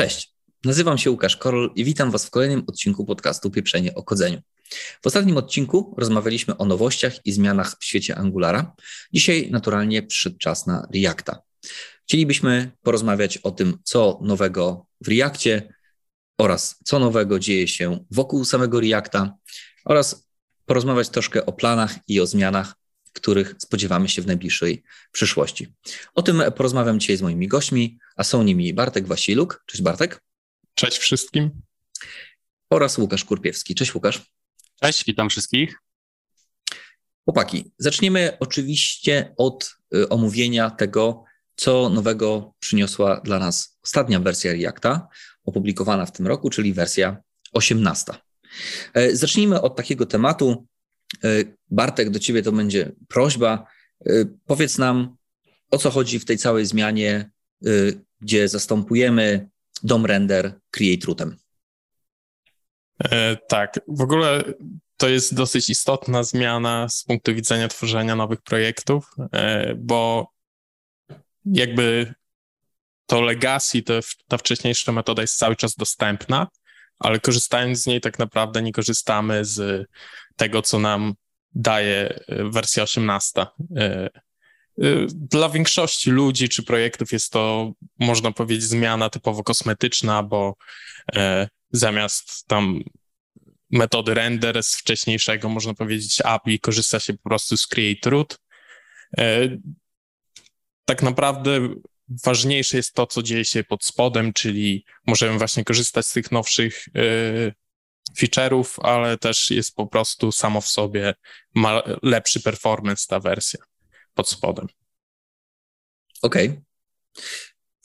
Cześć, nazywam się Łukasz Korol i witam Was w kolejnym odcinku podcastu Pieprzenie o kodzeniu. W ostatnim odcinku rozmawialiśmy o nowościach i zmianach w świecie Angulara. Dzisiaj naturalnie przyszedł czas na Reacta. Chcielibyśmy porozmawiać o tym, co nowego w Reakcie oraz co nowego dzieje się wokół samego Reacta oraz porozmawiać troszkę o planach i o zmianach, których spodziewamy się w najbliższej przyszłości. O tym porozmawiam dzisiaj z moimi gośćmi, a są nimi Bartek Wasiluk. Cześć Bartek. Cześć wszystkim. Oraz Łukasz Kurpiewski. Cześć Łukasz. Cześć, witam wszystkich. Chłopaki, zaczniemy oczywiście od y, omówienia tego, co nowego przyniosła dla nas ostatnia wersja Reacta, opublikowana w tym roku, czyli wersja 18. E, zacznijmy od takiego tematu. E, Bartek, do ciebie to będzie prośba. E, powiedz nam, o co chodzi w tej całej zmianie, gdzie zastępujemy DOM render create rootem. tak, w ogóle to jest dosyć istotna zmiana z punktu widzenia tworzenia nowych projektów, bo jakby to legacy, to, ta wcześniejsza metoda jest cały czas dostępna, ale korzystając z niej tak naprawdę nie korzystamy z tego, co nam daje e, wersja 18. E, e, dla większości ludzi czy projektów jest to, można powiedzieć, zmiana typowo kosmetyczna, bo zamiast tam metody render z wcześniejszego, można powiedzieć, API korzysta się po prostu z create root. Tak naprawdę ważniejsze jest to, co dzieje się pod spodem, czyli możemy właśnie korzystać z tych nowszych feature'ów, ale też jest po prostu samo w sobie ma lepszy performance ta wersja pod spodem. Okej, okay.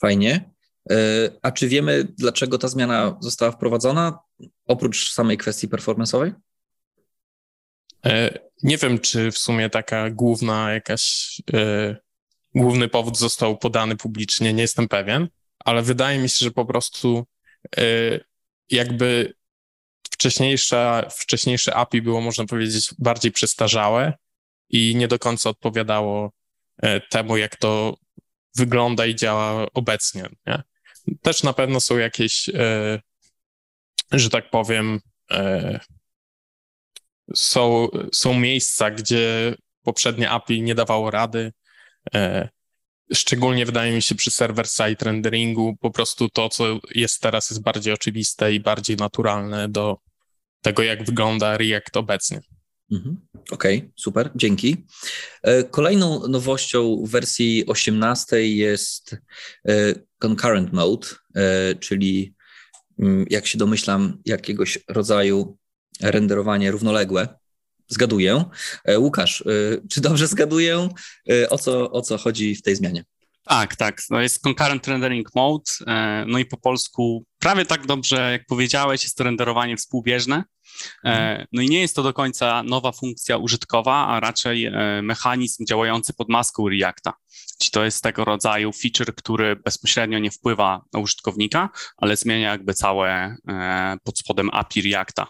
fajnie. Y, a czy wiemy, dlaczego ta zmiana została wprowadzona, oprócz samej kwestii performance'owej? Y, nie wiem, czy w sumie taka główna jakaś główny powód został podany publicznie, nie jestem pewien, ale wydaje mi się, że po prostu jakby wcześniejsze, wcześniejsze API było, można powiedzieć, bardziej przestarzałe i nie do końca odpowiadało y, temu, jak to wygląda i działa obecnie. Nie? Też na pewno są jakieś, y, że tak powiem, są, są miejsca, gdzie poprzednie API nie dawało rady, E, szczególnie wydaje mi się przy server-side renderingu, po prostu to, co jest teraz, jest bardziej oczywiste i bardziej naturalne do tego, jak wygląda React obecnie. Mhm. Okej, okay, super, dzięki. E, kolejną nowością w wersji 18 jest e, concurrent mode, czyli mm, jak się domyślam, jakiegoś rodzaju renderowanie równoległe. Zgaduję. E, Łukasz, e, czy dobrze zgaduję? E, o co, o co chodzi w tej zmianie? Tak, tak. To jest concurrent rendering mode. No i po polsku prawie tak dobrze, jak powiedziałeś, jest to renderowanie współbieżne. Mhm. No i nie jest to do końca nowa funkcja użytkowa, a raczej mechanizm działający pod maską Reacta. Czyli to jest tego rodzaju feature, który bezpośrednio nie wpływa na użytkownika, ale zmienia jakby całe pod spodem API Reacta.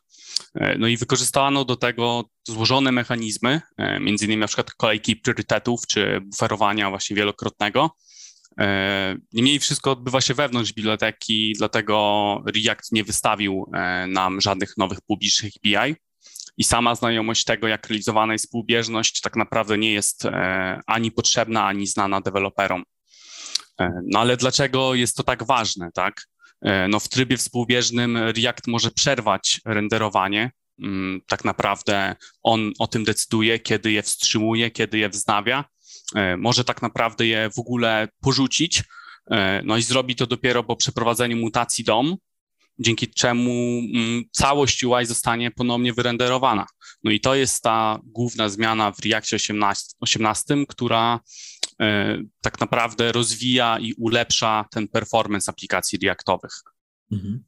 E, no i wykorzystano do tego złożone mechanizmy, e, między innymi na przykład kolejki priorytetów czy buferowania właśnie wielokrotnego. E, niemniej wszystko odbywa się wewnątrz biblioteki, dlatego React nie wystawił nam żadnych nowych publicznych BI i sama znajomość tego, jak realizowana jest współbieżność, tak naprawdę nie jest ani potrzebna, ani znana deweloperom. No ale dlaczego jest to tak ważne, tak? E, no w trybie współbieżnym React może przerwać renderowanie. Mm, tak naprawdę on o tym decyduje, kiedy je wstrzymuje, kiedy je wznawia. E, może tak naprawdę je w ogóle porzucić, e, no i zrobi to dopiero po przeprowadzeniu mutacji DOM, dzięki czemu mm, całość UI zostanie ponownie wyrenderowana. No i to jest ta główna zmiana w Reactie 18, 18 która tak naprawdę rozwija i ulepsza ten performance aplikacji Reactowych. Mhm.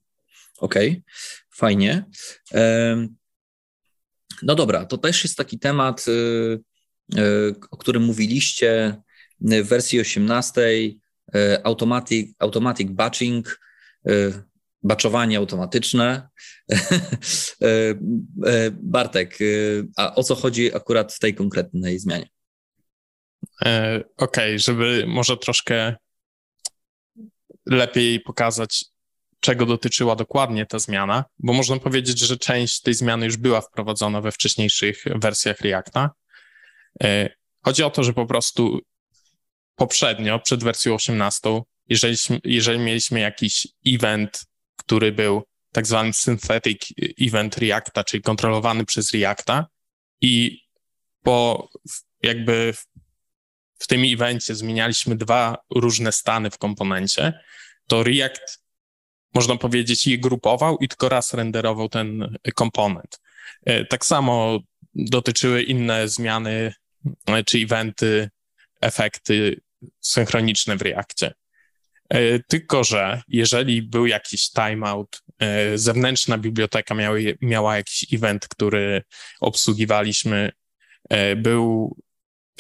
Okej, okay. fajnie. No dobra, to też jest taki temat, y, y, o którym mówiliście w wersji 18, y, automatic, automatic batching, baczowanie automatyczne. Bartek, a o co chodzi akurat w tej konkretnej zmianie? E, okej, okay, żeby może troszkę lepiej pokazać, czego dotyczyła dokładnie ta zmiana, bo można powiedzieć, że część tej zmiany już była wprowadzona we wcześniejszych wersjach Reacta. E, chodzi o to, że po prostu poprzednio, przed wersją 18, jeżeli, jeżeli mieliśmy jakiś event, który był tak zwany synthetic event Reacta, czyli kontrolowany przez Reacta i po jakby w tym evencie zmienialiśmy dwa różne stany w komponencie, to React, można powiedzieć, je grupował i tylko raz renderował ten komponent. E, tak samo dotyczyły inne zmiany, e, czy eventy, efekty synchroniczne w Reakcie. E, tylko, że jeżeli był jakiś timeout, zewnętrzna biblioteka miała, miała jakiś event, który obsługiwaliśmy, był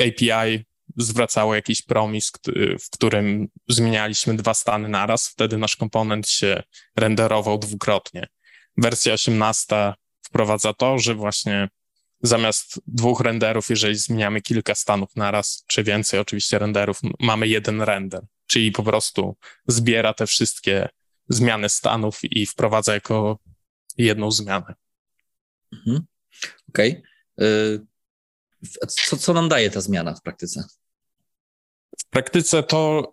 API zwracało jakiś promis, w którym zmienialiśmy dwa stany naraz, wtedy nasz komponent się renderował dwukrotnie. Wersja 18 wprowadza to, że właśnie zamiast dwóch renderów, jeżeli zmieniamy kilka stanów naraz, czy więcej oczywiście renderów, mamy jeden render, czyli po prostu zbiera te wszystkie zmiany stanów i wprowadza jako jedną zmianę. Mhm. Okej. Okay. Co, co nam daje ta zmiana w praktyce? W praktyce to,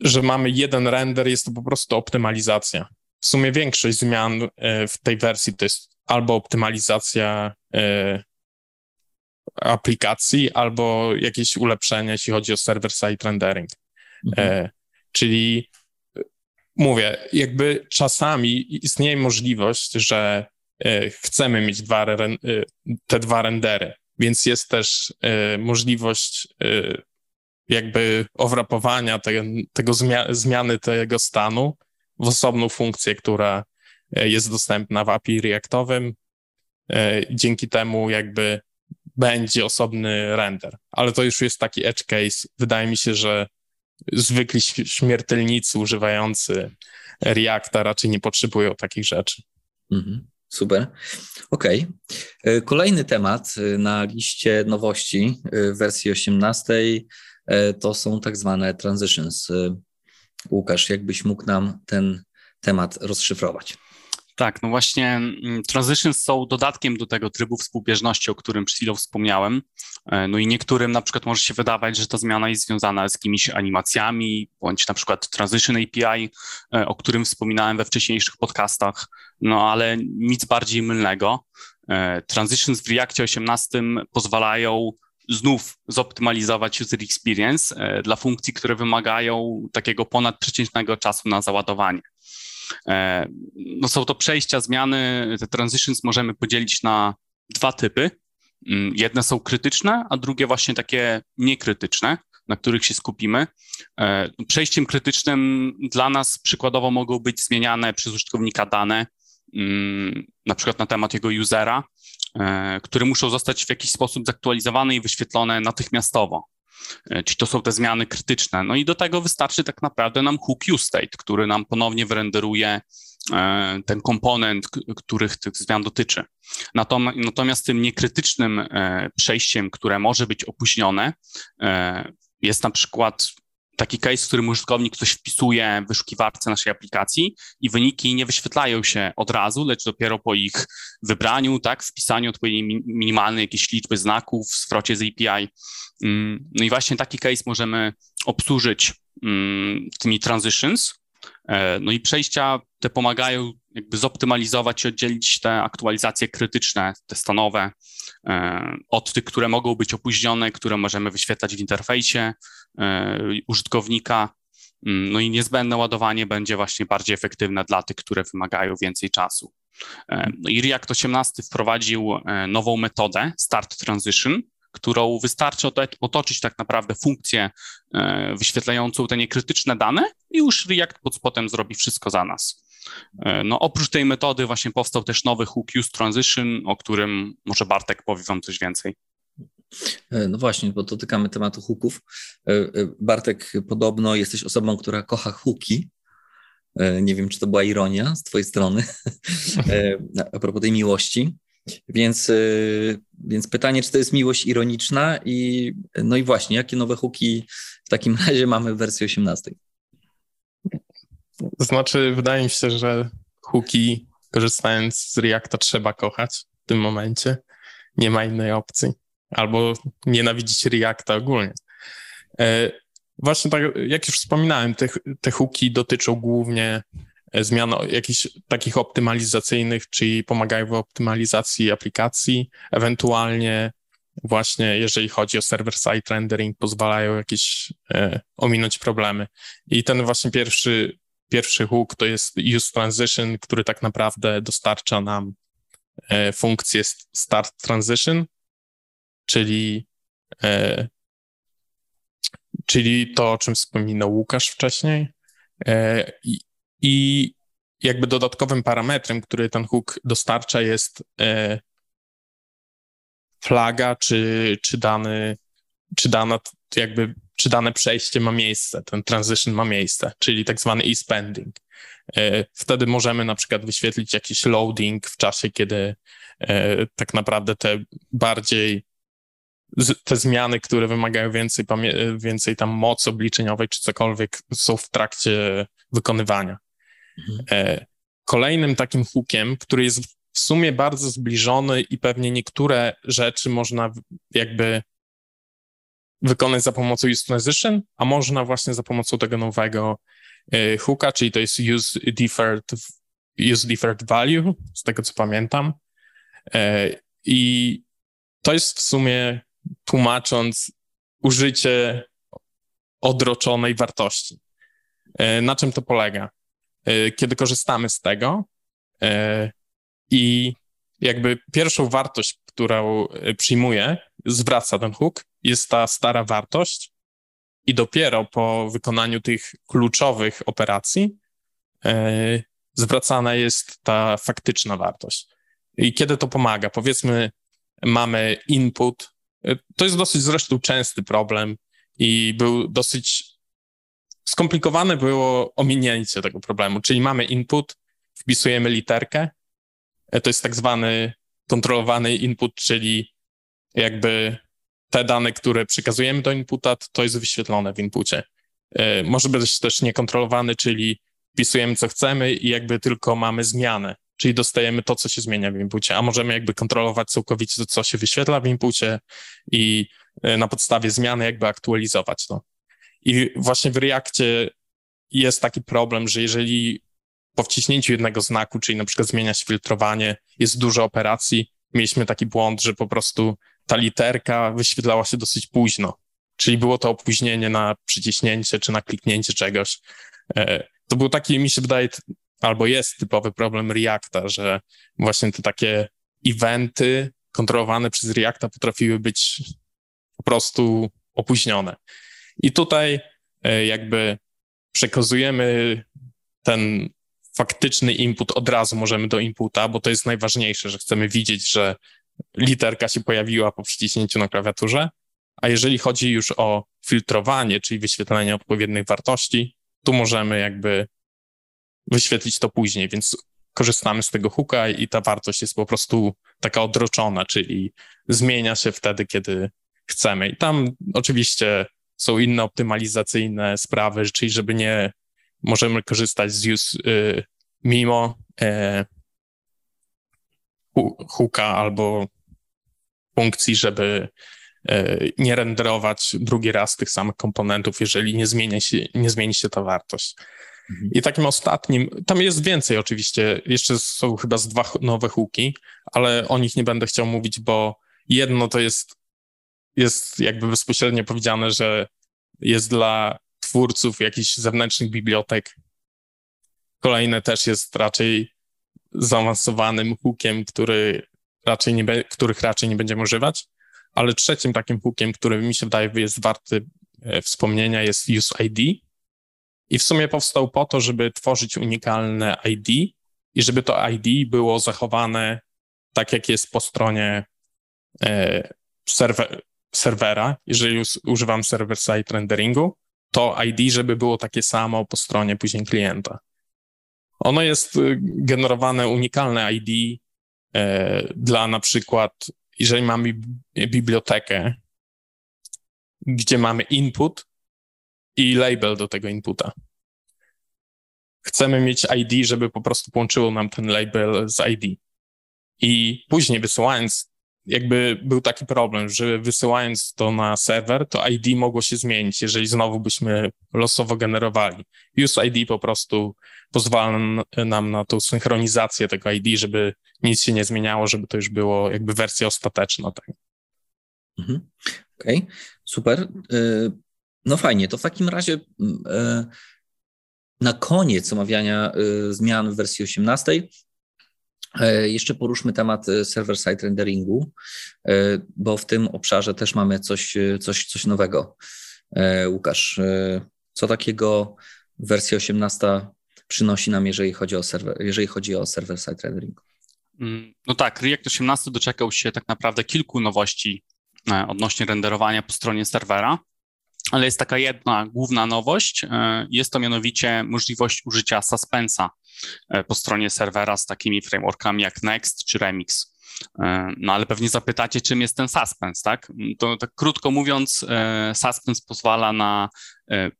że mamy jeden render, jest to po prostu optymalizacja. W sumie większość zmian e, w tej wersji to jest albo optymalizacja e, aplikacji, albo jakieś ulepszenie, jeśli chodzi o server-side rendering. Mhm. E, czyli mówię, jakby czasami istnieje możliwość, że chcemy mieć dwa, te dwa rendery, więc jest też możliwość jakby owrapowania te, tego zmia zmiany tego stanu w osobną funkcję, która e, jest dostępna w API Reactowym. E, dzięki temu jakby będzie osobny render. Ale to już jest taki edge case. Wydaje mi się, że zwykli śmiertelnicy używający Reacta raczej nie potrzebują takich rzeczy. Mhm, super. Okej. Okay. E, kolejny temat na liście nowości w wersji 18 E, to są tak zwane transitions. E, Łukasz, jakbyś mógł nam ten temat rozszyfrować? Tak, no właśnie mm, transitions są dodatkiem do tego trybu współbieżności, o którym przed chwilą wspomniałem. E, no i niektórym na przykład może się wydawać, że ta zmiana jest związana z jakimiś animacjami, bądź na przykład transition API, o którym wspominałem we wcześniejszych podcastach, no ale nic bardziej mylnego. Transitions w Reactie 18 pozwalają znów zoptymalizować user experience e, dla funkcji, które wymagają takiego ponadprzeciętnego czasu na załadowanie. E, no są to przejścia, zmiany, te transitions możemy podzielić na dwa typy. Mm, jedne są krytyczne, a drugie właśnie takie niekrytyczne, na których się skupimy. E, przejściem krytycznym dla nas przykładowo mogą być zmieniane przez użytkownika dane, na przykład na temat jego usera, E, które muszą zostać w jakiś sposób zaktualizowane i wyświetlone natychmiastowo. E, czyli to są te zmiany krytyczne. No i do tego wystarczy tak naprawdę nam hook state, który nam ponownie wyrenderuje e, ten komponent, których tych zmian dotyczy. Natomiast tym niekrytycznym przejściem, które może być opóźnione, jest na przykład taki case, w którym użytkownik coś wpisuje w wyszukiwarce naszej aplikacji i wyniki nie wyświetlają się od razu, lecz dopiero po ich wybraniu, tak, wpisaniu odpowiedniej minimalnej jakiejś liczby znaków w zwrocie z API. Mm, no i właśnie taki case możemy obsłużyć mm, tymi transitions. E, no i przejścia te pomagają jakby zoptymalizować i oddzielić te aktualizacje krytyczne, te stanowe, e, od tych, które mogą być opóźnione, które możemy wyświetlać w interfejsie e, użytkownika. Mm, no i niezbędne ładowanie będzie właśnie bardziej efektywne dla tych, które wymagają więcej czasu. No i React 18 wprowadził nową metodę Start Transition, którą wystarczy otoczyć tak naprawdę funkcję wyświetlającą te niekrytyczne dane i już React pod spodem zrobi wszystko za nas. E, no, oprócz tej metody właśnie powstał też nowy hook use transition, o którym może Bartek powie wam coś więcej. E, no właśnie, bo dotykamy tematu hooków. E, Bartek, podobno jesteś osobą, która kocha hooki. Nie wiem, czy to była ironia z twojej strony a propos tej miłości. Więc, więc pytanie, czy to jest miłość ironiczna i no i właśnie, jakie nowe hooki w takim razie mamy w wersji 18? Znaczy, wydaje mi się, że hooki, korzystając z Reacta, trzeba kochać w tym momencie. Nie ma innej opcji. Albo nienawidzić Reacta ogólnie. E, właśnie tak, jak już wspominałem, te, te hooki dotyczą głównie zmian jakichś takich optymalizacyjnych, czyli pomagają w optymalizacji aplikacji, ewentualnie właśnie jeżeli chodzi o server-side rendering, pozwalają jakieś e, ominąć problemy. I ten właśnie pierwszy, pierwszy hook to jest use transition, który tak naprawdę dostarcza nam e, funkcję start transition, czyli e, czyli to, o czym wspominał Łukasz wcześniej. E, i, I jakby dodatkowym parametrem, który ten hook dostarcza jest e, flaga, czy, czy dany, czy dana jakby, czy dane przejście ma miejsce, ten transition ma miejsce, czyli tak zwany e-spending. E, wtedy możemy na przykład wyświetlić jakiś loading w czasie, kiedy e, tak naprawdę te bardziej te zmiany, które wymagają więcej, więcej tam mocy obliczeniowej czy cokolwiek są w trakcie wykonywania. Mhm. E, kolejnym takim hookiem, który jest w sumie bardzo zbliżony i pewnie niektóre rzeczy można jakby wykonać za pomocą use transition, a można właśnie za pomocą tego nowego y, hooka, czyli to jest use deferred, use deferred value, z tego co pamiętam. Y, I to jest w sumie tłumacząc użycie odroczonej wartości. Na czym to polega? Kiedy korzystamy z tego, i jakby pierwszą wartość, którą e, przyjmuje, zwraca ten hook, jest ta stara wartość i dopiero po wykonaniu tych kluczowych operacji e, zwracana jest ta faktyczna wartość. I kiedy to pomaga? Powiedzmy, mamy input. E, to jest dosyć zresztą częsty problem i był dosyć skomplikowane było ominięcie tego problemu. Czyli mamy input, wpisujemy literkę, E, to jest tak zwany kontrolowany input, czyli jakby te dane, które przekazujemy do inputa, to jest wyświetlone w inpucie. E, może być też niekontrolowany, czyli wpisujemy co chcemy i jakby tylko mamy zmianę, czyli dostajemy to, co się zmienia w inpucie, a możemy jakby kontrolować całkowicie co się wyświetla w inpucie i e, na podstawie zmiany jakby aktualizować to. I właśnie w Reakcie jest taki problem, że jeżeli po wciśnięciu jednego znaku, czyli na przykład zmienia się filtrowanie, jest dużo operacji, mieliśmy taki błąd, że po prostu ta literka wyświetlała się dosyć późno. Czyli było to opóźnienie na przyciśnięcie czy na kliknięcie czegoś. E, to był taki, mi się wydaje, albo jest typowy problem Reacta, że właśnie te takie eventy kontrolowane przez Reacta potrafiły być po prostu opóźnione. I tutaj e, jakby przekazujemy ten faktyczny input od razu możemy do inputa, bo to jest najważniejsze, że chcemy widzieć, że literka się pojawiła po przyciśnięciu na klawiaturze. A jeżeli chodzi już o filtrowanie, czyli wyświetlenie odpowiednich wartości, tu możemy jakby wyświetlić to później, więc korzystamy z tego hooka i ta wartość jest po prostu taka odroczona, czyli zmienia się wtedy, kiedy chcemy. I tam oczywiście są inne optymalizacyjne sprawy, czyli żeby nie możemy korzystać z use y, mimo e, hooka albo funkcji, żeby e, nie renderować drugi raz tych samych komponentów, jeżeli nie zmieni się, nie zmieni się ta wartość. Mhm. I takim ostatnim, tam jest więcej oczywiście, jeszcze są chyba z dwa nowe hooki, ale o nich nie będę chciał mówić, bo jedno to jest, jest jakby bezpośrednio powiedziane, że jest dla twórców jakichś zewnętrznych bibliotek. Kolejne też jest raczej zaawansowanym hookiem, który raczej nie be, których raczej nie będziemy używać. Ale trzecim takim hookiem, który mi się wydaje jest warty e, wspomnienia, jest use ID. I w sumie powstał po to, żeby tworzyć unikalne ID i żeby to ID było zachowane tak, jak jest po stronie e, serwer, serwera, jeżeli używam server-side renderingu, to ID, żeby było takie samo po stronie później klienta. Ono jest y, generowane unikalne ID e, dla na przykład, jeżeli mamy bibliotekę, gdzie mamy input i label do tego inputa. chcemy mieć ID, żeby po prostu połączyło nam ten label z ID. I później wysyłając, jakby był taki problem, że wysyłając to na serwer, to ID mogło się zmienić, jeżeli znowu byśmy losowo generowali. Use ID po prostu pozwala nam na tą synchronizację tego ID, żeby nic się nie zmieniało, żeby to już było jakby wersja ostateczna. Tak. Mhm. Okej, okay. super. Y, no fajnie, to w takim razie mm, e, na koniec omawiania y, zmian w wersji 18 e, jeszcze poruszmy temat y, server-side renderingu, e, bo w tym obszarze też mamy coś, coś, coś nowego. Łukasz, co takiego wersja 18 przynosi nam, jeżeli chodzi o serwer, jeżeli chodzi o server-side rendering? Mm, no tak, React 18 doczekał się tak naprawdę kilku nowości odnośnie renderowania po stronie serwera. Ale jest taka jedna główna nowość, e, jest to mianowicie możliwość użycia suspensa e, po stronie serwera z takimi frameworkami jak Next czy Remix. E, no ale pewnie zapytacie, czym jest ten suspense, tak? To tak krótko mówiąc, suspense pozwala na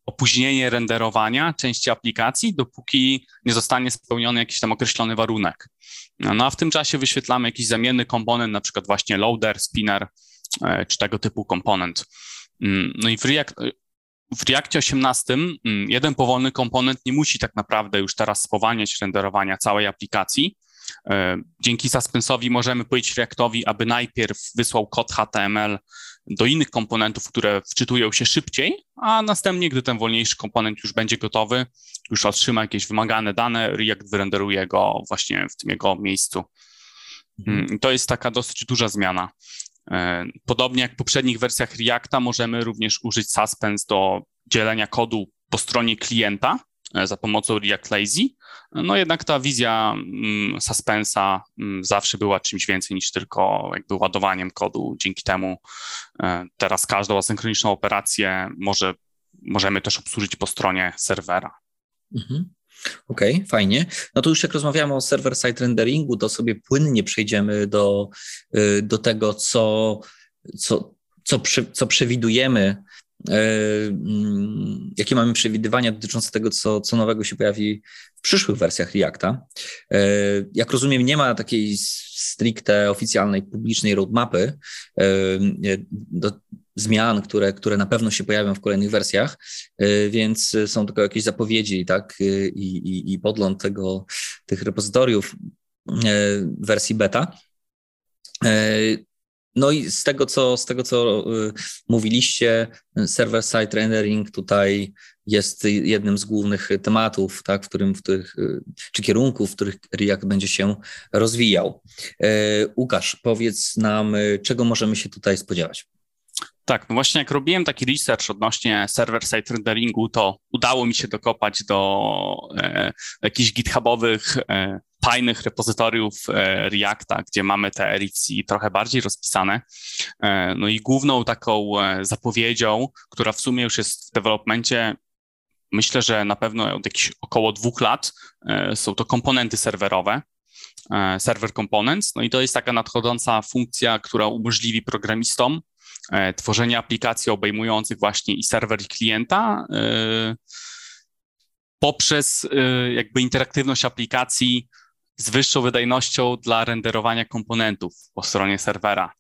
opóźnienie renderowania części aplikacji, dopóki nie zostanie spełniony jakiś tam określony warunek. No a w tym czasie wyświetlamy jakiś zamienny komponent, na przykład właśnie loader, spinner czy tego typu komponent. Mm, no i w, React, w Reactie 18 mm, jeden powolny komponent nie musi tak naprawdę już teraz spowalniać renderowania całej aplikacji. E, dzięki suspensowi możemy powiedzieć Reactowi, aby najpierw wysłał kod HTML do innych komponentów, które wczytują się szybciej, a następnie, gdy ten wolniejszy komponent już będzie gotowy, już otrzyma jakieś wymagane dane, React wyrenderuje go właśnie w tym jego miejscu. Mhm. Mm, to jest taka dosyć duża zmiana. E, podobnie jak w poprzednich wersjach Reacta możemy również użyć Suspense do dzielenia kodu po stronie klienta e, za pomocą React Lazy. No jednak ta wizja mm, Suspensa mm, zawsze była czymś więcej niż tylko jakby ładowaniem kodu. Dzięki temu e, teraz każdą asynchroniczną operację może, możemy też obsłużyć po stronie serwera. Mhm. Okej, okay, fajnie. No to już jak rozmawiamy o server-side renderingu, to sobie płynnie przejdziemy do, y, do tego, co, co, co, przy, co przewidujemy, y, mm, jakie mamy przewidywania dotyczące tego, co, co nowego się pojawi w przyszłych wersjach Reacta. Y, jak rozumiem, nie ma takiej stricte oficjalnej, publicznej roadmapy do, zmian, które, które na pewno się pojawią w kolejnych wersjach, y, więc są tylko jakieś zapowiedzi tak, y, i, i, i tego, tych repozytoriów y, wersji beta. No i z tego, co, z tego, co mówiliście, server-side rendering tutaj jest jednym z głównych tematów, tak, w którym, w których, czy kierunków, w których React będzie się rozwijał. Łukasz, powiedz nam, czego możemy się tutaj spodziewać? Tak, no właśnie jak robiłem taki research odnośnie server-side renderingu, to udało mi się dokopać do e, jakichś githubowych e, fajnych repozytoriów e, Reacta, gdzie mamy te RFC trochę bardziej rozpisane. E, no i główną taką e, zapowiedzią, która w sumie już jest w developmencie, myślę, że na pewno od jakichś około dwóch lat, e, są to komponenty serwerowe. Server Components. No i to jest taka nadchodząca funkcja, która umożliwi programistom E, tworzenie aplikacji obejmujących właśnie i serwer, i klienta e, poprzez e, jakby interaktywność aplikacji z wyższą wydajnością dla renderowania komponentów po stronie serwera.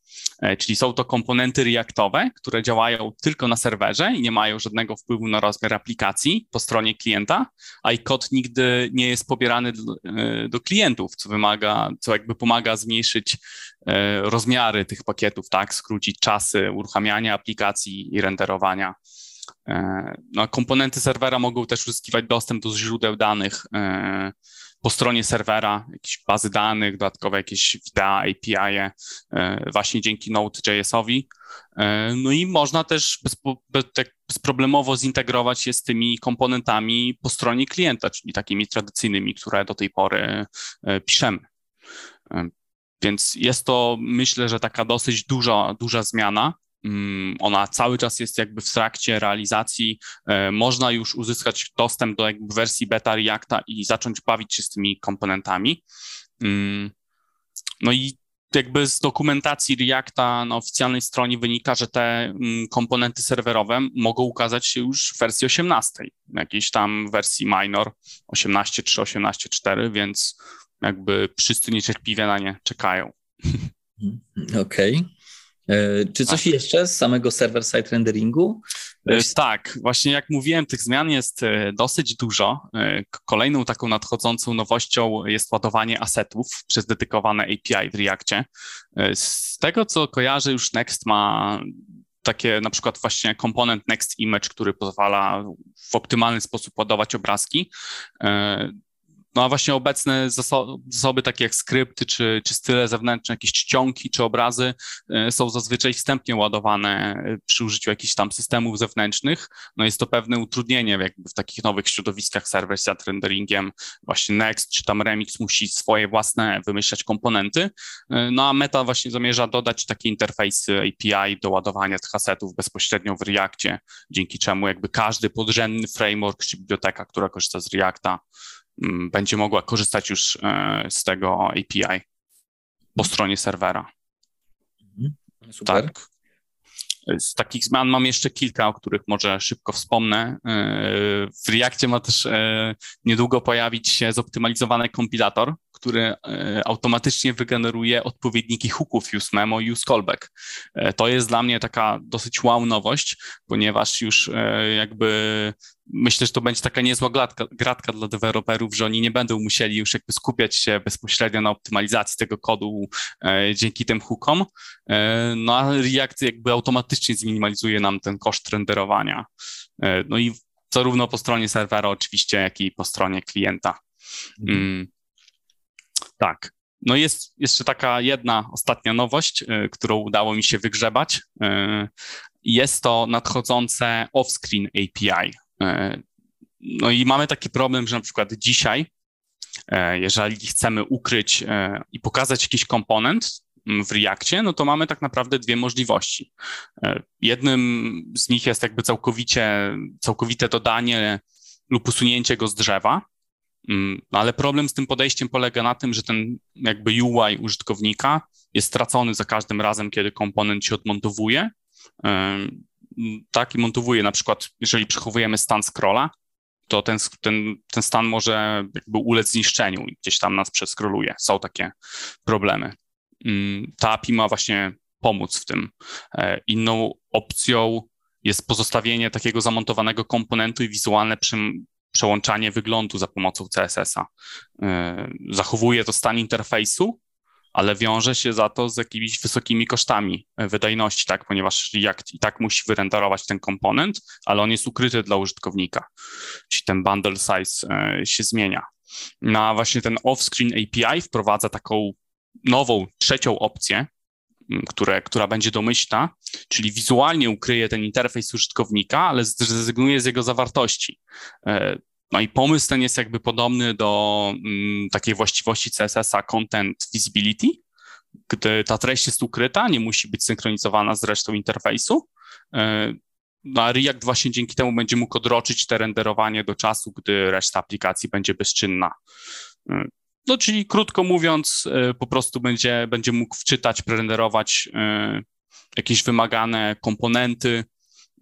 E, czyli są to komponenty Reactowe, które działają tylko na serwerze i nie mają żadnego wpływu na rozmiar aplikacji po stronie klienta, a i kod nigdy nie jest pobierany do, e, klientów, co wymaga, co jakby pomaga zmniejszyć e, rozmiary tych pakietów, tak, skrócić czasy uruchamiania aplikacji i renderowania. No, komponenty serwera mogą też uzyskiwać dostęp do źródeł danych po stronie serwera, jakieś bazy danych, dodatkowe jakieś wideo, API, -e, właśnie dzięki Node.jsowi. E, no i można też bez, tak bezproblemowo zintegrować się z tymi komponentami po stronie klienta, czyli takimi tradycyjnymi, które do tej pory e, piszemy. Więc jest to, myślę, że taka dosyć duża, duża zmiana. Mm, ona cały czas jest jakby w trakcie realizacji. E, można już uzyskać dostęp do jakby wersji beta Reacta i zacząć bawić się z tymi komponentami. Mm, no i jakby z dokumentacji Reacta na oficjalnej stronie wynika, że te mm, komponenty serwerowe mogą ukazać się już w wersji 18, jakiejś tam wersji minor 18.3, 18.4, więc jakby wszyscy niecierpliwie na nie czekają. Okej. Okay. E, czy coś tak. jeszcze z samego server-side renderingu? E, tak, właśnie jak mówiłem, tych zmian jest e, dosyć dużo. Kolejną taką nadchodzącą nowością jest ładowanie asetów przez dedykowane API w Reactie. Z tego, co kojarzę, już Next ma takie na przykład właśnie komponent Next Image, który pozwala w optymalny sposób ładować obrazki. No a właśnie obecne zasoby takie jak skrypty, czy, czy style zewnętrzne, jakieś czcionki, czy obrazy e, są zazwyczaj wstępnie ładowane e, przy użyciu jakichś tam systemów zewnętrznych. No jest to pewne utrudnienie jakby w takich nowych środowiskach server-side renderingiem. Właśnie Next czy tam Remix musi swoje własne wymyślać komponenty. E, no a Meta właśnie zamierza dodać takie interfejsy API do ładowania tych asetów bezpośrednio w Reactie, dzięki czemu jakby każdy podrzędny framework czy biblioteka, która korzysta z Reacta, będzie mogła korzystać już e, z tego API po stronie serwera. Mhm. Super. Tak. Z takich zmian mam jeszcze kilka, o których może szybko wspomnę. E, w Reactie ma też e, niedługo pojawić się zoptymalizowany kompilator, który automatycznie wygeneruje odpowiedniki hooków use memo use callback. To jest dla mnie taka dosyć wow nowość, ponieważ już jakby myślę, że to będzie taka niezła gratka, gratka dla deweloperów, że oni nie będą musieli już jakby skupiać się bezpośrednio na optymalizacji tego kodu e, dzięki tym hookom. E, no a React jakby automatycznie zminimalizuje nam ten koszt renderowania. E, no i zarówno po stronie serwera oczywiście, jak i po stronie klienta. Mhm. Mm, tak. No jest jeszcze taka jedna ostatnia nowość, y, którą udało mi się wygrzebać. Y, jest to nadchodzące off-screen API. E, no i mamy taki problem, że na przykład dzisiaj, e, jeżeli chcemy ukryć e, i pokazać jakiś komponent mm, w Reakcie, no to mamy tak naprawdę dwie możliwości. Jednym z nich jest jakby całkowicie, całkowite dodanie lub usunięcie go z drzewa, mm, ale problem z tym podejściem polega na tym, że ten jakby UI użytkownika jest stracony za każdym razem, kiedy komponent się odmontowuje tak, i montowuje na przykład, jeżeli przechowujemy stan scrolla, to ten, ten, ten stan może jakby ulec zniszczeniu i gdzieś tam nas przeskroluje. Są takie problemy. Mm, ta API ma właśnie pomóc w tym. E, inną opcją jest pozostawienie takiego zamontowanego komponentu i wizualne przełączanie wyglądu za pomocą CSS-a. E, zachowuje to stan interfejsu, ale wiąże się za to z jakimiś wysokimi kosztami e, wydajności, tak, ponieważ React i tak musi wyrenderować ten komponent, ale on jest ukryty dla użytkownika, czyli ten bundle size e, się zmienia. No a właśnie ten off-screen API wprowadza taką nową, trzecią opcję, które, która będzie domyślna, czyli wizualnie ukryje ten interfejs użytkownika, ale zrezygnuje z jego zawartości. No i pomysł ten jest jakby podobny do mm, takiej właściwości CSS-a Content Visibility, gdy ta treść jest ukryta, nie musi być synchronizowana z resztą interfejsu. E, no a React właśnie dzięki temu będzie mógł odroczyć te renderowanie do czasu, gdy reszta aplikacji będzie bezczynna. E, no czyli krótko mówiąc, e, po prostu będzie, będzie mógł wczytać, prerenderować jakieś wymagane komponenty,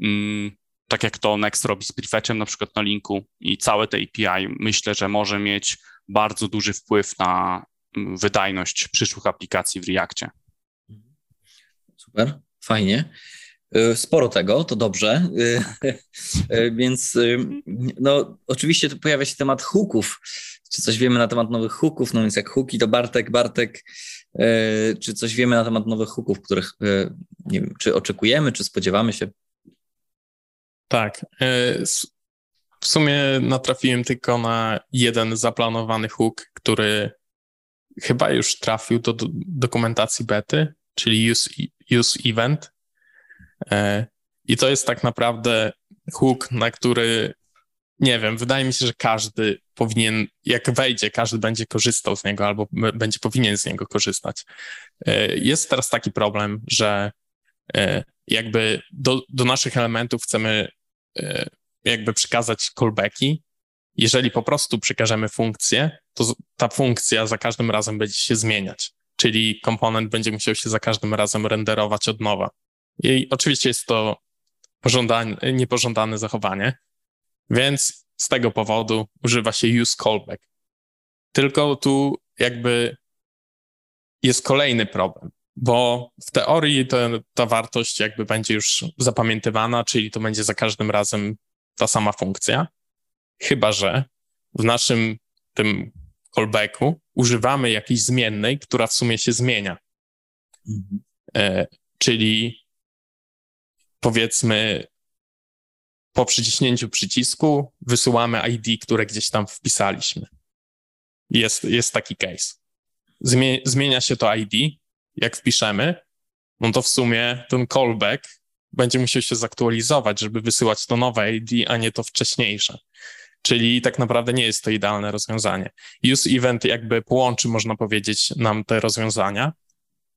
mm, tak jak to Next robi z prefetchem na przykład na linku i całe te API myślę, że może mieć bardzo duży wpływ na mm, wydajność przyszłych aplikacji w Reakcie. Super, fajnie. Y, sporo tego, to dobrze. Y, y, więc no, oczywiście tu pojawia się temat hooków. Czy coś wiemy na temat nowych hooków? No więc jak hooki, to Bartek, Bartek, czy coś wiemy na temat nowych hooków, których nie wiem, czy oczekujemy, czy spodziewamy się? Tak. E, w sumie natrafiłem tylko na jeden zaplanowany hook, który chyba już trafił do dokumentacji bety, czyli use, use event. E, I to jest tak naprawdę hook, na który nie wiem, wydaje mi się, że każdy powinien, jak wejdzie, każdy będzie korzystał z niego albo będzie powinien z niego korzystać. E, jest teraz taki problem, że jakby do, do naszych elementów chcemy e, jakby przekazać callbacki. Jeżeli po prostu przekażemy funkcję, to ta funkcja za każdym razem będzie się zmieniać. czyli komponent będzie musiał się za każdym razem renderować od nowa. I oczywiście jest to pożądane, niepożądane zachowanie, więc z tego powodu używa się use callback. Tylko tu jakby jest kolejny problem, bo w teorii to, ta wartość jakby będzie już zapamiętywana, czyli to będzie za każdym razem ta sama funkcja, chyba że w naszym tym callbacku używamy jakiejś zmiennej, która w sumie się zmienia. Mhm. E, czyli powiedzmy po przyciśnięciu przycisku wysyłamy ID, które gdzieś tam wpisaliśmy. Jest, jest taki case. zmienia się to ID, jak wpiszemy, no to w sumie ten callback będzie musiał się zaktualizować, żeby wysyłać to nowe ID, a nie to wcześniejsze. Czyli tak naprawdę nie jest to idealne rozwiązanie. Use event jakby połączy, można powiedzieć, nam te rozwiązania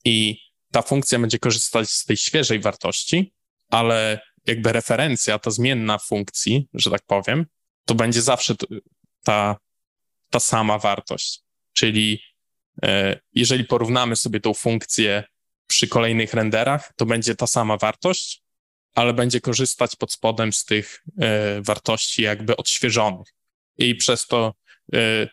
i ta funkcja będzie korzystać z tej świeżej wartości, ale jakby referencja, ta zmienna funkcji, że tak powiem, to będzie zawsze ta, ta sama wartość. Czyli jeżeli porównamy sobie tą funkcję przy kolejnych renderach, to będzie ta sama wartość, ale będzie korzystać pod spodem z tych e, wartości jakby odświeżonych. I przez to e,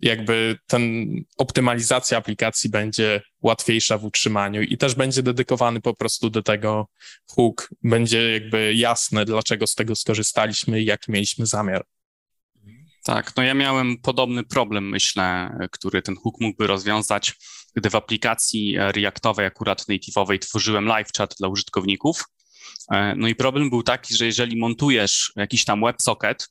jakby ten optymalizacja aplikacji będzie łatwiejsza w utrzymaniu i też będzie dedykowany po prostu do tego hook. Będzie jakby jasne, dlaczego z tego skorzystaliśmy i jaki mieliśmy zamiar. Tak, no ja miałem podobny problem, myślę, który ten hook mógłby rozwiązać, gdy w aplikacji Reactowej, akurat native'owej, tworzyłem live chat dla użytkowników. E, no i problem był taki, że jeżeli montujesz jakiś tam WebSocket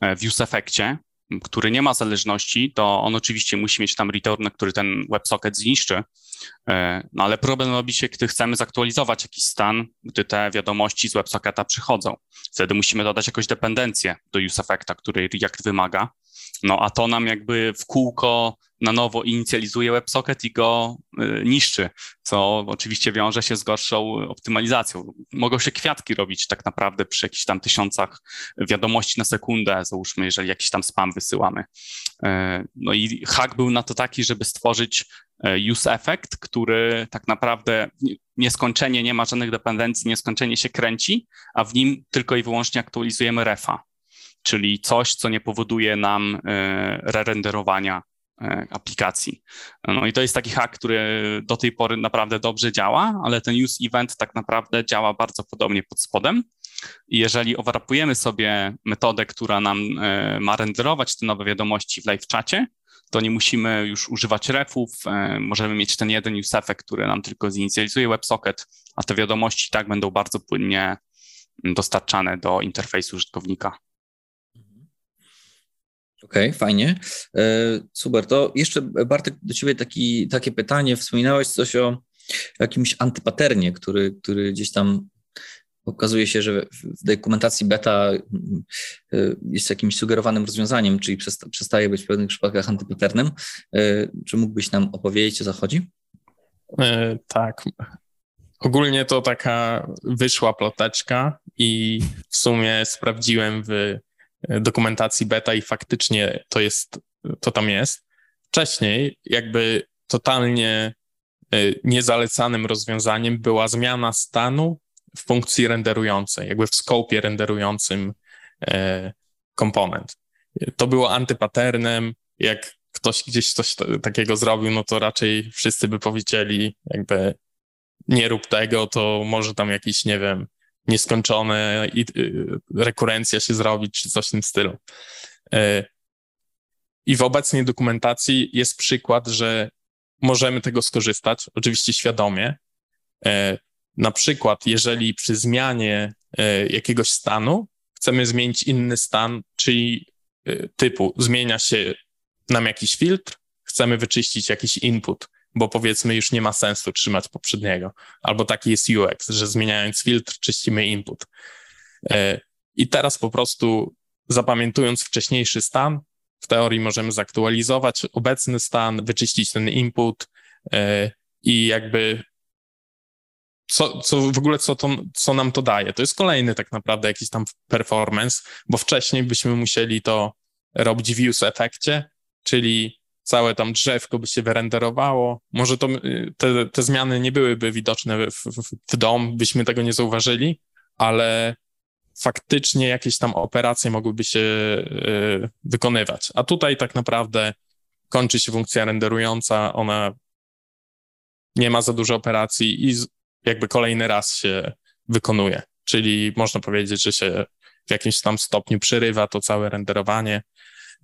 e, w UseEffectie, który nie ma zależności, to on oczywiście musi mieć tam return, który ten WebSocket zniszczy. E, no ale problem robi się, gdy chcemy zaktualizować jakiś stan, gdy te wiadomości z WebSocketa przychodzą. Wtedy musimy dodać jakąś dependencję do useEffecta, który React wymaga. No a to nam jakby w kółko na nowo inicjalizuje WebSocket i go y, niszczy, co oczywiście wiąże się z gorszą optymalizacją. Mogą się kwiatki robić tak naprawdę przy jakichś tam tysiącach wiadomości na sekundę, załóżmy, jeżeli jakiś tam spam wysyłamy. Y, no i hack był na to taki, żeby stworzyć y, use effect, który tak naprawdę nieskończenie nie ma żadnych dependencji, nieskończenie się kręci, a w nim tylko i wyłącznie aktualizujemy refa czyli coś, co nie powoduje nam e, re-renderowania e, aplikacji. No i to jest taki hack, który do tej pory naprawdę dobrze działa, ale ten use event tak naprawdę działa bardzo podobnie pod spodem. I jeżeli overrapujemy sobie metodę, która nam e, ma renderować te nowe wiadomości w live czacie, to nie musimy już używać refów, możemy mieć ten jeden use effect, który nam tylko zinicjalizuje WebSocket, a te wiadomości tak będą bardzo płynnie dostarczane do interfejsu użytkownika. Okej, okay, fajnie. E, super. To jeszcze Bartek do ciebie taki, takie pytanie. Wspominałeś coś o jakimś antypaternie, który, który gdzieś tam okazuje się, że w dokumentacji beta e, jest jakimś sugerowanym rozwiązaniem, czyli przestaje być w pewnych przypadkach antypaternem. E, czy mógłbyś nam opowiedzieć, o co chodzi? tak. Ogólnie to taka wyszła ploteczka i w sumie sprawdziłem w dokumentacji beta i faktycznie to jest, to tam jest. Wcześniej jakby totalnie e, niezalecanym rozwiązaniem była zmiana stanu w funkcji renderującej, jakby w skopie renderującym e, komponent. To było antypaternem, jak ktoś gdzieś coś takiego zrobił, no to raczej wszyscy by powiedzieli jakby nie rób tego, to może tam jakiś, nie wiem, nieskończone i y, rekurencja się zrobić, czy coś w tym stylu. E, I w obecnej dokumentacji jest przykład, że możemy tego skorzystać, oczywiście świadomie. E, na przykład, jeżeli przy zmianie e, jakiegoś stanu chcemy zmienić inny stan, czyli typu zmienia się nam jakiś filtr, chcemy wyczyścić jakiś input, bo powiedzmy już nie ma sensu trzymać poprzedniego. Albo taki jest UX, że zmieniając filtr czyścimy input. E, I teraz po prostu zapamiętując wcześniejszy stan, w teorii możemy zaktualizować obecny stan, wyczyścić ten input e, i jakby co, co w ogóle co, to, co nam to daje. To jest kolejny tak naprawdę jakiś tam performance, bo wcześniej byśmy musieli to robić w use efekcie, czyli całe tam drzewko by się wyrenderowało. Może to, te, te zmiany nie byłyby widoczne w, w, w dom, byśmy tego nie zauważyli, ale faktycznie jakieś tam operacje mogłyby się y, wykonywać. A tutaj tak naprawdę kończy się funkcja renderująca, ona nie ma za dużo operacji i jakby kolejny raz się wykonuje. Czyli można powiedzieć, że się w jakimś tam stopniu przerywa to całe renderowanie.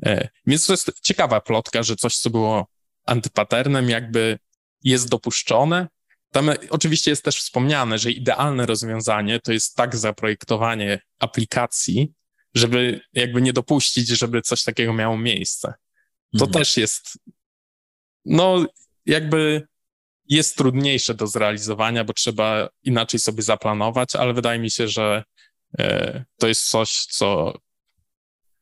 E, więc to jest ciekawa plotka, że coś, co było antypaternem, jakby jest dopuszczone. Tam oczywiście jest też wspomniane, że idealne rozwiązanie to jest tak zaprojektowanie aplikacji, żeby jakby nie dopuścić, żeby coś takiego miało miejsce. To mhm. też jest, no jakby jest trudniejsze do zrealizowania, bo trzeba inaczej sobie zaplanować, ale wydaje mi się, że e, to jest coś, co,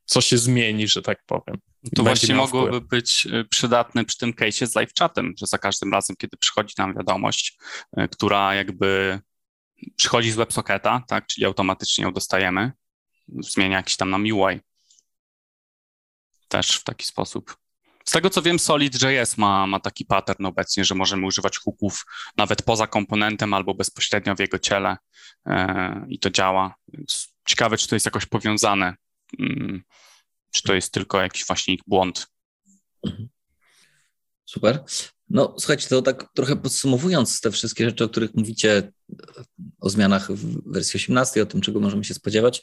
co się zmieni, że tak powiem. To właśnie mogłoby wpływ. być e, przydatne przy tym case'ie z live chatem, że za każdym razem, kiedy przychodzi nam wiadomość, e, która jakby przychodzi z WebSocketa, tak, czyli automatycznie ją dostajemy, zmienia jakiś tam nam UI. Też w taki sposób. Z tego co wiem, Solid.js ma, ma taki pattern obecnie, że możemy używać hooków nawet poza komponentem albo bezpośrednio w jego ciele e, i to działa. Ciekawe, czy to jest jakoś powiązane, czy to jest tylko jakiś właśnie ich błąd. Mhm. Super. No słuchajcie, to tak trochę podsumowując te wszystkie rzeczy, o których mówicie, o zmianach w wersji 18, o tym, czego możemy się spodziewać,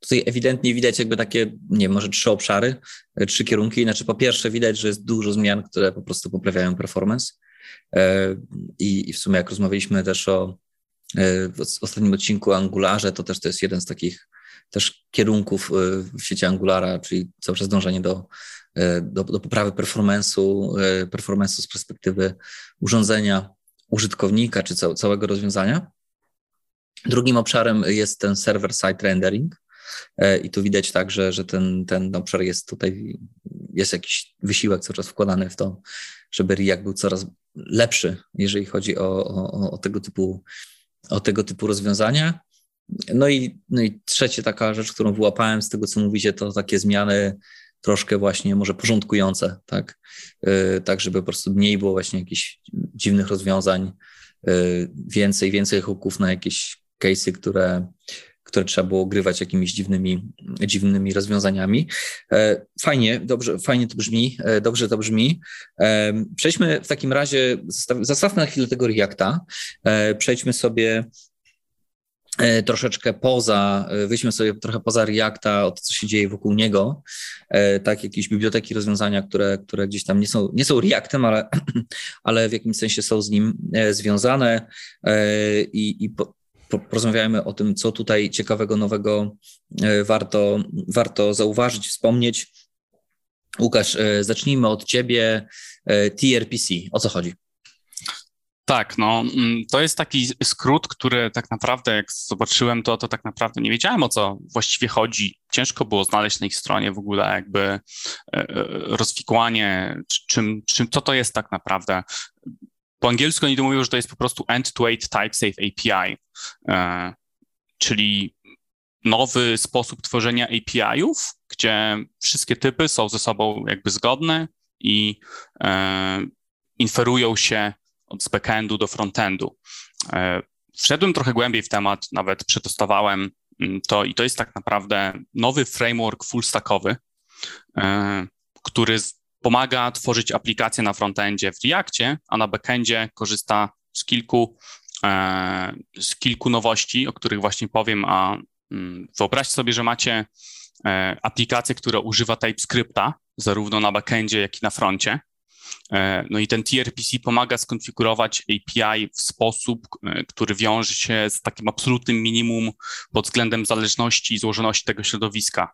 tutaj ewidentnie widać jakby takie, nie może trzy obszary, trzy kierunki. Znaczy po pierwsze widać, że jest dużo zmian, które po prostu poprawiają performance e, i, i w sumie jak rozmawialiśmy też o e, w ostatnim odcinku Angularze, to też to jest jeden z takich też kierunków e, w sieci Angulara, czyli cały czas dążenie do E, do, do poprawy performance'u, e, performance'u z perspektywy urządzenia użytkownika czy całego rozwiązania. Drugim obszarem jest ten server-side rendering. I tu widać tak, że, że ten, ten obszar jest tutaj, jest jakiś wysiłek cały czas wkładany w to, żeby React był coraz lepszy, jeżeli chodzi o, o, o tego, typu, o tego typu rozwiązania. No i, no i trzecia taka rzecz, którą wyłapałem z tego, co mówicie, to takie zmiany troszkę właśnie może porządkujące, tak? Y, tak, żeby po prostu mniej było właśnie jakichś dziwnych rozwiązań, y, więcej, więcej hooków na jakieś case'y, które, które trzeba było grywać jakimiś dziwnymi, dziwnymi rozwiązaniami. E, fajnie, dobrze, fajnie to brzmi, e, dobrze to brzmi. E, przejdźmy w takim razie, zostawmy na chwilę tego Reacta, przejdźmy sobie troszeczkę poza, e, wyjdźmy sobie trochę poza Reacta, od co się dzieje wokół niego, e, tak, jakieś biblioteki, rozwiązania, które, które gdzieś tam nie są, nie są Reactem, ale, ale w jakimś sensie są z nim związane i, i po, porozmawiajmy o tym, co tutaj ciekawego, nowego warto, warto zauważyć, wspomnieć. Łukasz, zacznijmy od ciebie. TRPC, o co chodzi? Tak, no mm, to jest taki skrót, który tak naprawdę, jak zobaczyłem to, to tak naprawdę nie wiedziałem o co właściwie chodzi. Ciężko było znaleźć na ich stronie w ogóle jakby e, e, rozwikłanie, czym, czym, co to jest tak naprawdę. Po angielsku oni mówią, że to jest po prostu end-to-end type-safe API, e, czyli nowy sposób tworzenia API-ów, gdzie wszystkie typy są ze sobą jakby zgodne i inferują się od backendu do frontendu. E, wszedłem trochę głębiej w temat, nawet przetestowałem mm, to i to jest tak naprawdę nowy framework full stackowy, e, który pomaga tworzyć aplikacje na frontendzie w Reactie, a na backendzie korzysta z kilku, e, z kilku nowości, o których właśnie powiem, a mm, wyobraźcie sobie, że macie aplikację, która używa TypeScripta zarówno na backendzie, jak i na froncie. E, no i ten TRPC pomaga skonfigurować API w sposób, e, który wiąże się z takim absolutnym minimum pod względem zależności i złożoności tego środowiska.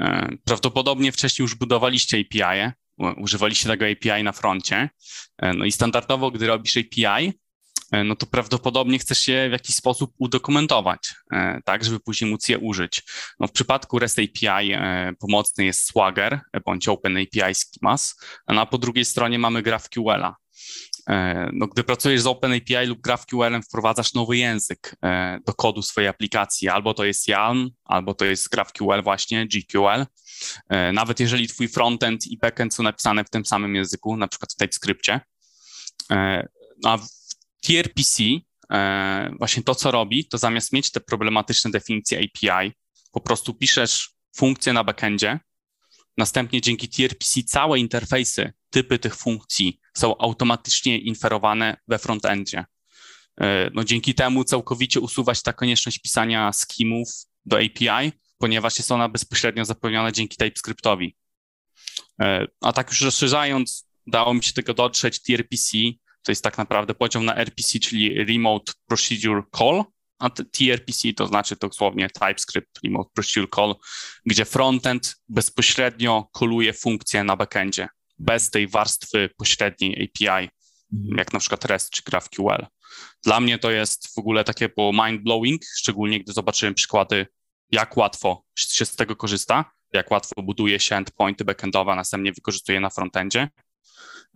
E, prawdopodobnie wcześniej już budowaliście API, używaliście tego API na froncie. No i standardowo, gdy robisz API, no to prawdopodobnie chcesz się w jakiś sposób udokumentować, e, tak, żeby później móc je użyć. No w przypadku REST API e, pomocny jest Swagger bądź Open API Schemas, a po drugiej stronie mamy GraphQL-a. E, no, gdy pracujesz z OpenAPI lub GraphQL, wprowadzasz nowy język e, do kodu swojej aplikacji. Albo to jest YARN, albo to jest GraphQL właśnie, GQL. E, nawet jeżeli twój frontend i backend są napisane w tym samym języku, na przykład w TypeScriptie. No, a TRPC właśnie to, co robi, to zamiast mieć te problematyczne definicje API, po prostu piszesz funkcję na backendzie, następnie dzięki TRPC całe interfejsy, typy tych funkcji są automatycznie inferowane we frontendzie. E, no, dzięki temu całkowicie usuwać ta konieczność pisania skimów do API, ponieważ jest ona bezpośrednio zapewniona dzięki TypeScriptowi. E, a tak już rozszerzając, dało mi się tego dotrzeć, TRPC to jest tak naprawdę podział na RPC, czyli Remote Procedure Call, a TRPC to znaczy dosłownie TypeScript Remote Procedure Call, gdzie frontend bezpośrednio koluje funkcję na backendzie bez tej warstwy pośredniej API, mhm. jak na przykład REST czy GraphQL. Dla mnie to jest w ogóle takie było mind-blowing, szczególnie gdy zobaczyłem przykłady, jak łatwo się z tego korzysta, jak łatwo buduje się endpointy backendowe, a następnie wykorzystuje na frontendzie.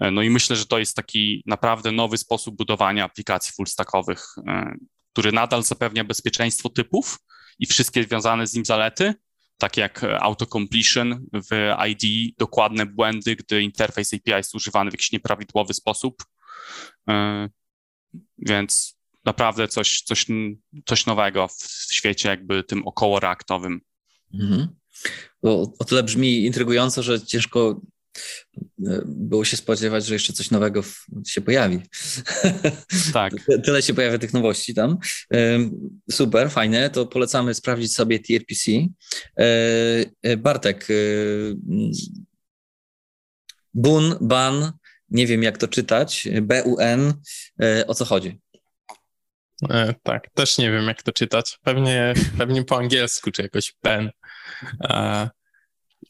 E, no i myślę, że to jest taki naprawdę nowy sposób budowania aplikacji fullstackowych, e, który nadal zapewnia bezpieczeństwo typów i wszystkie związane z nim zalety, tak jak autocompletion w ID, dokładne błędy, gdy interfejs API jest używany w jakiś nieprawidłowy sposób. E, więc naprawdę coś, coś, coś nowego w świecie jakby tym około reaktowym. Mhm. Bo o tyle brzmi intrygująco, że ciężko było się spodziewać, że jeszcze coś nowego się pojawi. Tak. Tyle się pojawia tych nowości tam. Super, fajne, to polecamy sprawdzić sobie TRPC. E, e, Bartek, e, Bun, Ban, nie wiem jak to czytać, B-U-N, o co chodzi? Tak, też nie wiem jak to czytać. Pewnie, pewnie po angielsku, czy jakoś pen.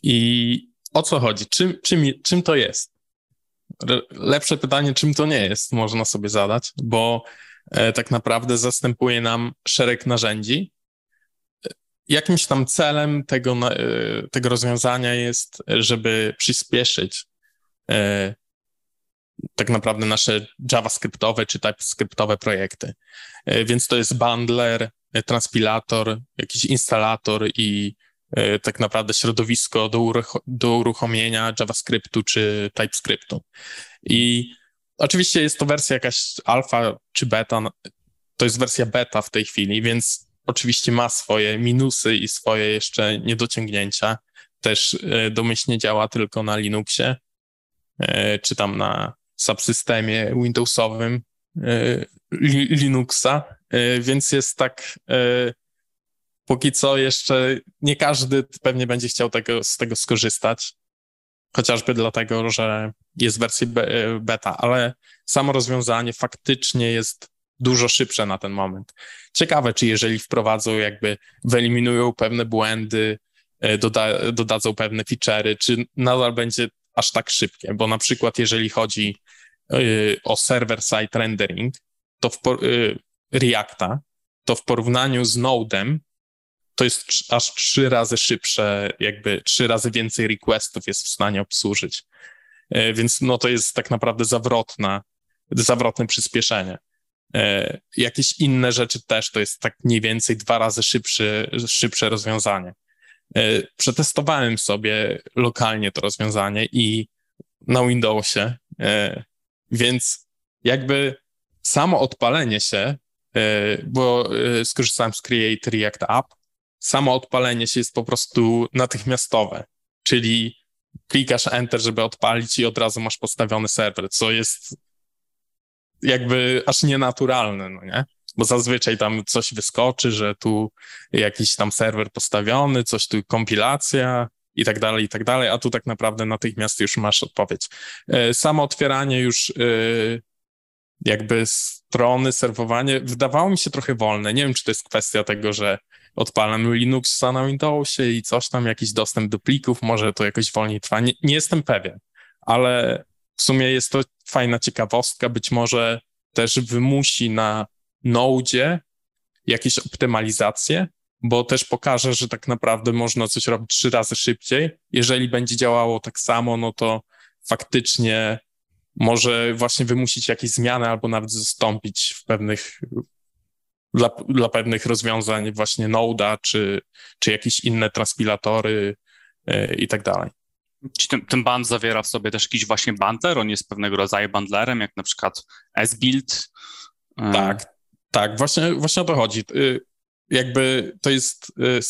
I o co chodzi? Czym, czym, czym to jest? Lepsze pytanie, czym to nie jest, można sobie zadać, bo e, tak naprawdę zastępuje nam szereg narzędzi. Jakimś tam celem tego, e, tego rozwiązania jest, żeby przyspieszyć e, tak naprawdę nasze JavaScriptowe czy TypeScriptowe projekty. Więc to jest bundler, transpilator, jakiś instalator i E, tak naprawdę środowisko do, uruch do uruchomienia JavaScriptu czy TypeScriptu. I oczywiście jest to wersja jakaś alfa czy beta, to jest wersja beta w tej chwili, więc oczywiście ma swoje minusy i swoje jeszcze niedociągnięcia. Też e, domyślnie działa tylko na Linuxie, e, czy tam na subsystemie Windowsowym Linuxa, więc jest tak póki co jeszcze nie każdy pewnie będzie chciał tego, z tego skorzystać, chociażby dlatego, że jest w wersji beta, ale samo rozwiązanie faktycznie jest dużo szybsze na ten moment. Ciekawe, czy jeżeli wprowadzą, jakby wyeliminują pewne błędy, e, doda, dodadzą pewne feature'y, czy nadal będzie aż tak szybkie, bo na przykład jeżeli chodzi e, o server-side rendering, to w e, Reacta, to w porównaniu z Node'em to jest aż trzy razy szybsze, jakby trzy razy więcej requestów jest w stanie obsłużyć. E, więc no to jest tak naprawdę zawrotna, zawrotne przyspieszenie. E, jakieś inne rzeczy też to jest tak mniej więcej dwa razy szybszy, szybsze rozwiązanie. E, przetestowałem sobie lokalnie to rozwiązanie i na Windowsie, więc jakby samo odpalenie się, bo skorzystałem z Create React App, samo odpalenie się jest po prostu natychmiastowe, czyli klikasz Enter, żeby odpalić i od razu masz postawiony serwer, co jest jakby aż nienaturalne, no nie? Bo zazwyczaj tam coś wyskoczy, że tu jakiś tam serwer postawiony, coś tu kompilacja i tak dalej, i tak dalej, a tu tak naprawdę natychmiast już masz odpowiedź. E, samo otwieranie już e, jakby strony, serwowanie wydawało mi się trochę wolne. Nie wiem, czy to jest kwestia tego, że odpalam Linuxa na Windowsie i coś tam, jakiś dostęp do plików, może to jakoś wolniej trwa. Nie, nie jestem pewien, ale w sumie jest to fajna ciekawostka. Być może też wymusi na Node jakieś optymalizacje, bo też pokaże, że tak naprawdę można coś robić trzy razy szybciej. Jeżeli będzie działało tak samo, no to faktycznie może właśnie wymusić jakieś zmiany albo nawet zastąpić w pewnych, dla, dla pewnych rozwiązań właśnie Node'a czy, czy jakieś inne transpilatory yy, i tak dalej. Czy ten, ten band zawiera w sobie też jakiś właśnie bundler? On jest pewnego rodzaju bundlerem, jak na przykład S-Build? Tak, tak, właśnie, właśnie o to chodzi. Y, jakby to jest y,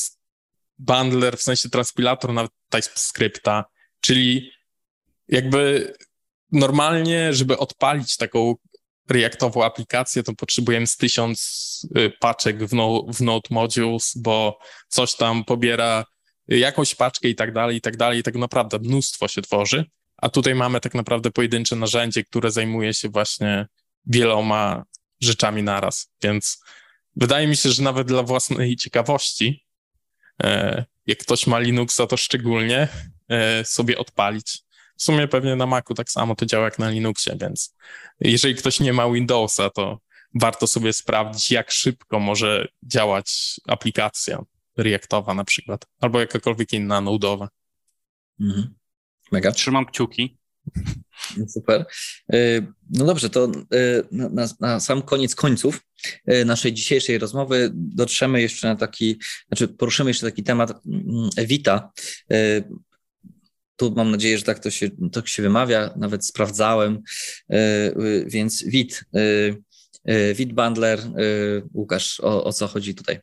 bundler, w sensie transpilator nawet TypeScripta, czyli jakby normalnie, żeby odpalić taką Reactową aplikację, to potrzebujemy z tysiąc y, paczek w, no, w Node Modules, bo coś tam pobiera jakąś paczkę i tak dalej, i tak dalej, i tak naprawdę mnóstwo się tworzy, a tutaj mamy tak naprawdę pojedyncze narzędzie, które zajmuje się właśnie wieloma rzeczami naraz, więc wydaje mi się, że nawet dla własnej ciekawości, e, jak ktoś ma Linuxa, to szczególnie e, sobie odpalić. W sumie pewnie na Macu tak samo to działa jak na Linuxie, więc jeżeli ktoś nie ma Windowsa, to warto sobie sprawdzić, jak szybko może działać aplikacja Reactowa na przykład, albo jakakolwiek inna nudowa. Mhm. Mega. Trzymam kciuki. Super. E, no dobrze, to e, na, na, sam koniec końców e, naszej dzisiejszej rozmowy dotrzemy jeszcze na taki, znaczy poruszymy jeszcze taki temat mm, Evita. Tu mam nadzieję, że tak to się, to się wymawia, nawet sprawdzałem, więc Wit, Wit Bundler, Łukasz, o, o co chodzi tutaj?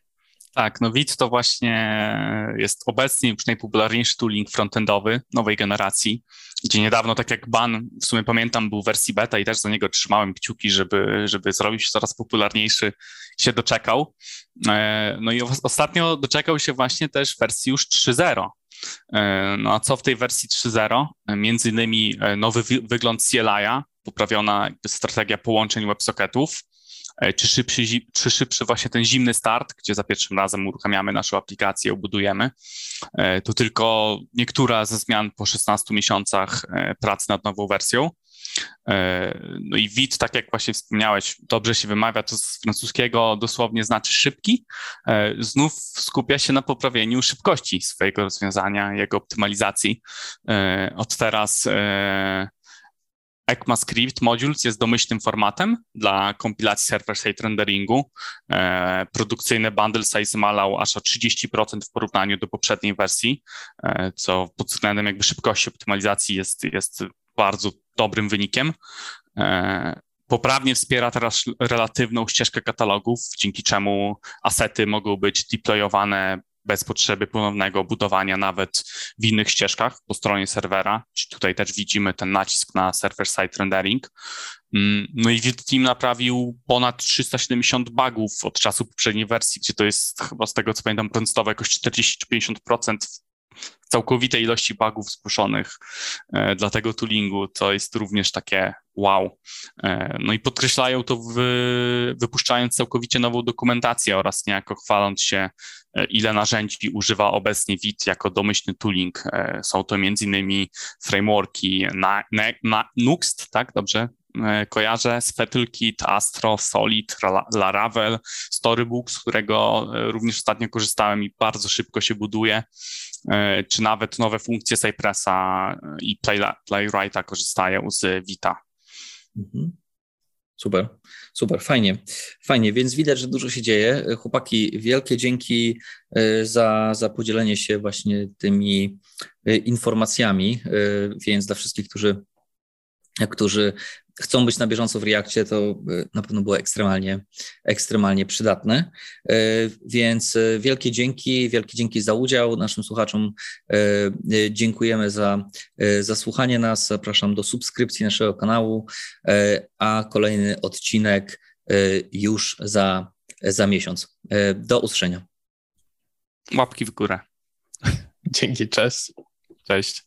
Tak, no Vite to właśnie jest obecnie już najpopularniejszy tooling frontendowy nowej generacji, gdzie niedawno, tak jak Ban, w sumie pamiętam, był w wersji beta i też za niego trzymałem kciuki, żeby, żeby zrobił się coraz popularniejszy, się doczekał. E, no i ostatnio doczekał się właśnie też wersji już 3.0. E, no a co w tej wersji 3.0? E, między innymi nowy wygląd CLI-a, poprawiona strategia połączeń WebSocketów, czy szybszy, czy szybszy właśnie ten zimny start, gdzie za pierwszym razem uruchamiamy naszą aplikację, obudujemy. E, to tylko niektóra ze zmian po 16 miesiącach e, pracy nad nową wersją. No i WIT, tak jak właśnie wspomniałeś, dobrze się wymawia, to z francuskiego dosłownie znaczy szybki. Znów skupia się na poprawieniu szybkości swojego rozwiązania, jego optymalizacji. Od teraz ECMAScript Modules jest domyślnym formatem dla kompilacji server-side renderingu. E, produkcyjny bundle size malał aż o 30% w porównaniu do poprzedniej wersji, e, co pod względem jakby szybkości optymalizacji jest, jest bardzo dobrym wynikiem. E, poprawnie wspiera teraz relatywną ścieżkę katalogów, dzięki czemu asety mogą być deployowane bez potrzeby ponownego budowania nawet w innych ścieżkach po stronie serwera. Tutaj też widzimy ten nacisk na server-side rendering. Mm, no i Team naprawił ponad 370 bugów od czasu poprzedniej wersji, gdzie to jest chyba z tego co pamiętam procentowo jakoś 40-50% całkowitej ilości bugów zgłoszonych e, dla tego toolingu, to jest również takie wow. E, no i podkreślają to wypuszczając całkowicie nową dokumentację oraz niejako chwaląc się, e, ile narzędzi używa obecnie WIT jako domyślny tooling. Są to m.in. frameworki na, na, na Nuxt, tak, dobrze kojarzę, Kit, Astro, Solid, Laravel, Storybook, z którego również ostatnio korzystałem i bardzo szybko się buduje. E, czy nawet nowe funkcje Cypressa e, i Playwrighta korzystają z Vita. Mhm. Super, super, fajnie, fajnie, więc widać, że dużo się dzieje. Chłopaki, wielkie dzięki e, za, za podzielenie się właśnie tymi informacjami, więc dla wszystkich, którzy którzy chcą być na bieżąco w Reakcie, to e, na pewno było ekstremalnie, ekstremalnie przydatne. E, więc e, wielkie dzięki, wielkie dzięki za udział naszym słuchaczom. Dziękujemy za, za słuchanie nas. Zapraszam do subskrypcji naszego kanału, a kolejny odcinek już za, za miesiąc. Do usłyszenia. Łapki w górę. Dzięki, cześć. Cześć.